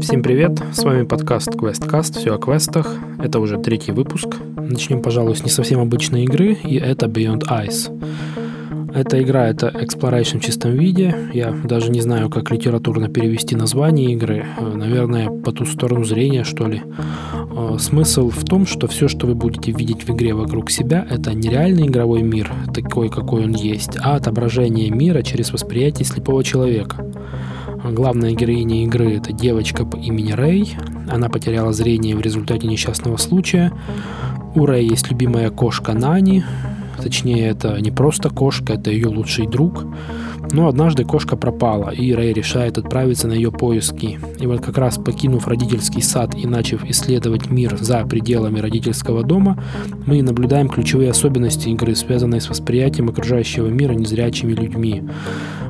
Всем привет, с вами подкаст QuestCast, все о квестах. Это уже третий выпуск. Начнем, пожалуй, с не совсем обычной игры, и это Beyond Ice. Эта игра — это exploration в чистом виде. Я даже не знаю, как литературно перевести название игры. Э, наверное, по ту сторону зрения, что ли. Э, смысл в том, что все, что вы будете видеть в игре вокруг себя, это не реальный игровой мир, такой, какой он есть, а отображение мира через восприятие слепого человека. Главная героиня игры — это девочка по имени Рэй. Она потеряла зрение в результате несчастного случая. У Рэй есть любимая кошка Нани, Точнее, это не просто кошка, это ее лучший друг. Но однажды кошка пропала, и Рэй решает отправиться на ее поиски. И вот как раз покинув родительский сад и начав исследовать мир за пределами родительского дома, мы наблюдаем ключевые особенности игры, связанные с восприятием окружающего мира незрячими людьми.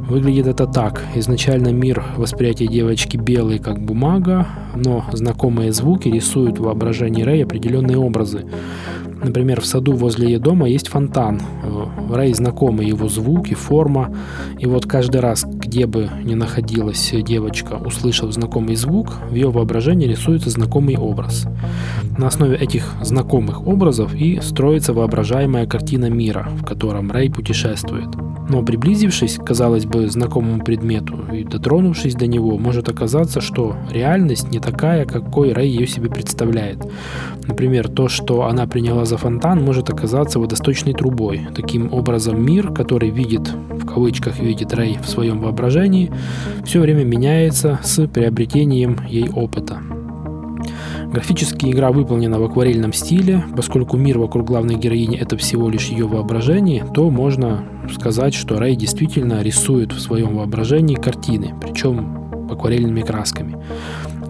Выглядит это так. Изначально мир восприятия девочки белый, как бумага, но знакомые звуки рисуют в воображении Рэй определенные образы. Например, в саду возле ее дома есть фонтан. Э, Рэй знакомы его звуки, форма. И вот каждый раз, где бы ни находилась девочка, услышав знакомый звук, в ее воображении рисуется знакомый образ. На основе этих знакомых образов и строится воображаемая картина мира, в котором Рэй путешествует. Но приблизившись, казалось бы, знакомому предмету и дотронувшись до него, может оказаться, что реальность не такая, какой Рэй ее себе представляет. Например, то, что она приняла за фонтан, может оказаться водосточной трубой. Таким образом, мир, который видит, в кавычках видит Рэй в своем воображении, все время меняется с приобретением ей опыта. Графически игра выполнена в акварельном стиле, поскольку мир вокруг главной героини это всего лишь ее воображение, то можно сказать, что Рэй действительно рисует в своем воображении картины, причем акварельными красками.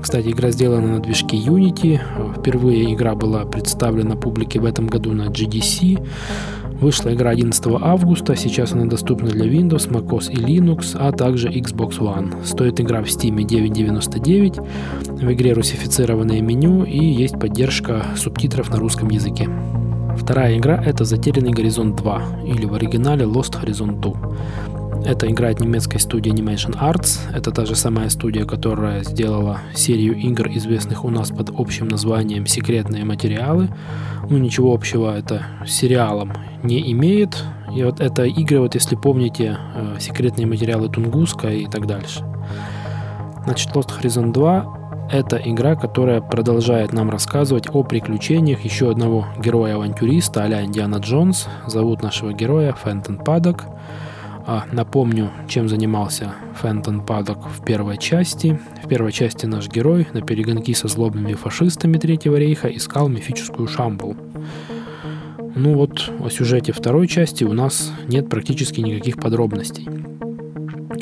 Кстати, игра сделана на движке Unity. Впервые игра была представлена публике в этом году на GDC. Вышла игра 11 августа, сейчас она доступна для Windows, macOS и Linux, а также Xbox One. Стоит игра в Steam 9.99, в игре русифицированное меню и есть поддержка субтитров на русском языке. Вторая игра это «Затерянный горизонт 2» или в оригинале Lost Horizon 2. Это игра от немецкой студии Animation Arts. Это та же самая студия, которая сделала серию игр, известных у нас под общим названием «Секретные материалы». Ну, ничего общего это с сериалом не имеет. И вот это игры, вот если помните, э, секретные материалы Тунгуска и так дальше. Значит, Lost Horizon 2 это игра, которая продолжает нам рассказывать о приключениях еще одного героя-авантюриста а Индиана Джонс. Зовут нашего героя Фентон Падок. А, напомню, чем занимался Фентон Падок в первой части. В первой части наш герой на перегонки со злобными фашистами Третьего рейха искал мифическую Шамбу. Ну вот о сюжете второй части у нас нет практически никаких подробностей.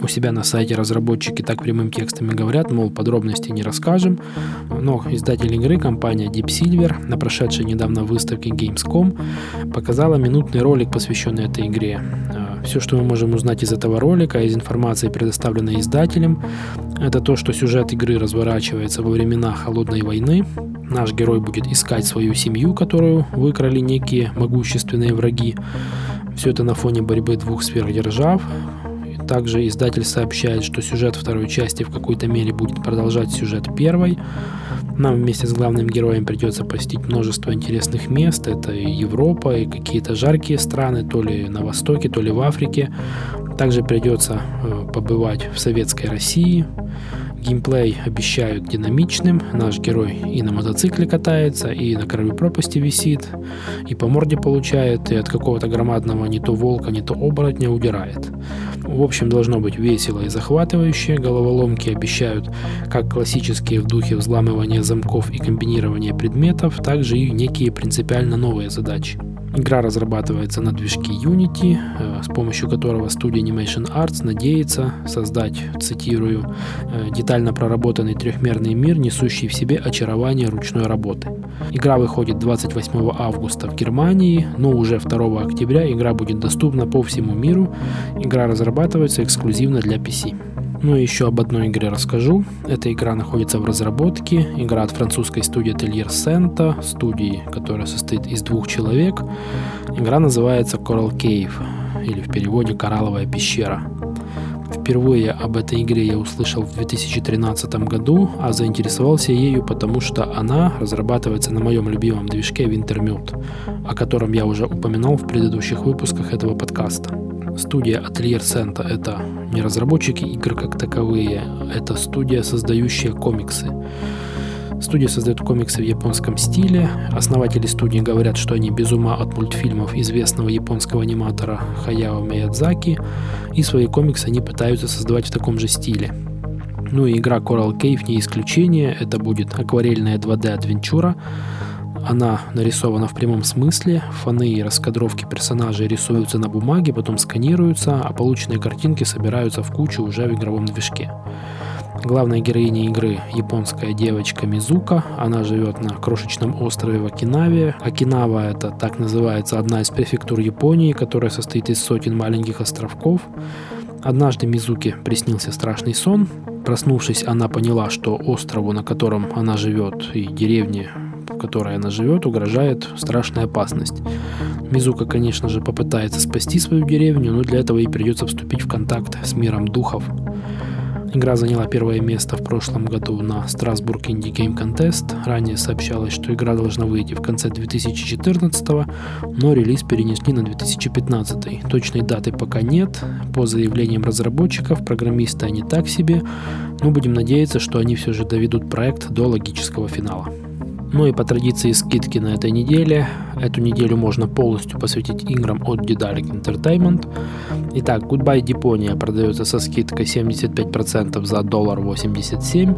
У себя на сайте разработчики так прямым текстом и говорят, мол, подробностей не расскажем. Но издатель игры, компания Deep Silver, на прошедшей недавно выставке Gamescom, показала минутный ролик, посвященный этой игре. А, Все, что мы можем узнать из этого ролика, из информации, предоставленной издателем, это то, что сюжет игры разворачивается во времена Холодной войны. Наш герой будет искать свою семью, которую выкрали некие могущественные враги. Все это на фоне борьбы двух сверхдержав, также издатель сообщает, что сюжет второй части в какой-то мере будет продолжать сюжет первой. Нам вместе с главным героем придется посетить множество интересных мест. Это и Европа, и какие-то жаркие страны, то ли на Востоке, то ли в Африке. Также придется э, побывать в Советской России. Геймплей обещают динамичным. Наш герой и на мотоцикле катается, и на краю пропасти висит, и по морде получает, и от какого-то громадного не то волка, не то оборотня удирает. В общем, должно быть весело и захватывающе. Головоломки обещают как классические в духе взламывания замков и комбинирования предметов, также и некие принципиально новые задачи. Игра разрабатывается на движке Unity, э, с помощью которого студия Animation Arts надеется создать, цитирую, «э, детально проработанный трехмерный мир, несущий в себе очарование ручной работы. Игра выходит 28 августа в Германии, но уже 2 октября игра будет доступна по всему миру. Игра разрабатывается эксклюзивно для PC. Ну и еще об одной игре расскажу. Эта игра находится в разработке. Игра от французской студии Atelier Senta, студии, которая состоит из двух человек. Игра называется Coral Cave. или в переводе «Коралловая пещера». Впервые об этой игре я услышал в 2013 году, а заинтересовался ею потому, что она разрабатывается на моем любимом движке Wintermute, о котором я уже упоминал в предыдущих выпусках этого подкаста. Студия Atelier Senta — это не разработчики игр как таковые, это студия, создающая комиксы. Студия создает комиксы в японском стиле. Основатели студии говорят, что они без ума от мультфильмов известного японского аниматора Хаяо Миядзаки, и свои комиксы они пытаются создавать в таком же стиле. Ну и игра Coral Cave не исключение, это будет акварельная 2D-адвенчура, она нарисована в прямом смысле, фоны и раскадровки персонажей рисуются на бумаге, потом сканируются, а полученные картинки собираются в кучу уже в игровом движке. Главная героиня игры – японская девочка Мизука. Она живет на крошечном острове в Окинаве. Окинава – это так называется одна из префектур Японии, которая состоит из сотен маленьких островков. Однажды Мизуке приснился страшный сон. Проснувшись, она поняла, что острову, на котором она живет, и деревне, которой она живет, угрожает страшная опасность. Мизука, конечно же, попытается спасти свою деревню, но для этого ей придется вступить в контакт с миром духов. Игра заняла первое место в прошлом году на Strasbourg Indie Game Contest. Ранее сообщалось, что игра должна выйти в конце 2014, но релиз перенесли на 2015. Точной даты пока нет. По заявлениям разработчиков, программисты они так себе, но будем надеяться, что они все же доведут проект до логического финала. Ну и по традиции скидки на этой неделе. Эту неделю можно полностью посвятить играм от Dedalic Entertainment. Итак, Goodbye Deponia продается со скидкой 75% за доллар 87.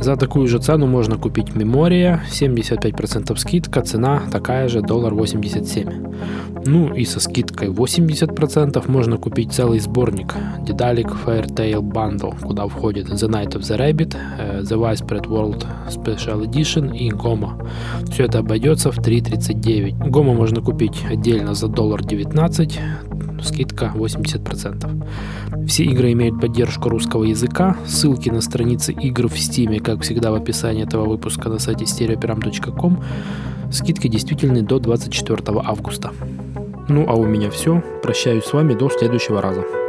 За такую же цену можно купить Memoria, 75% скидка, цена такая же, доллар 87. Ну и со скидкой 80% можно купить целый сборник Dedalic Fairtail Bundle, куда входит The Night of the Rabbit, э, The Widespread World Special Edition и Goma. Все это обойдется в 3.39. Goma можно купить отдельно за доллар 19, скидка 80%. Все игры имеют поддержку русского языка. Ссылки на страницы игр в Steam, как всегда, в описании этого выпуска на сайте stereoperam.com. Скидки действительны до 24 августа. Ну а у меня все. Прощаюсь с вами до следующего раза.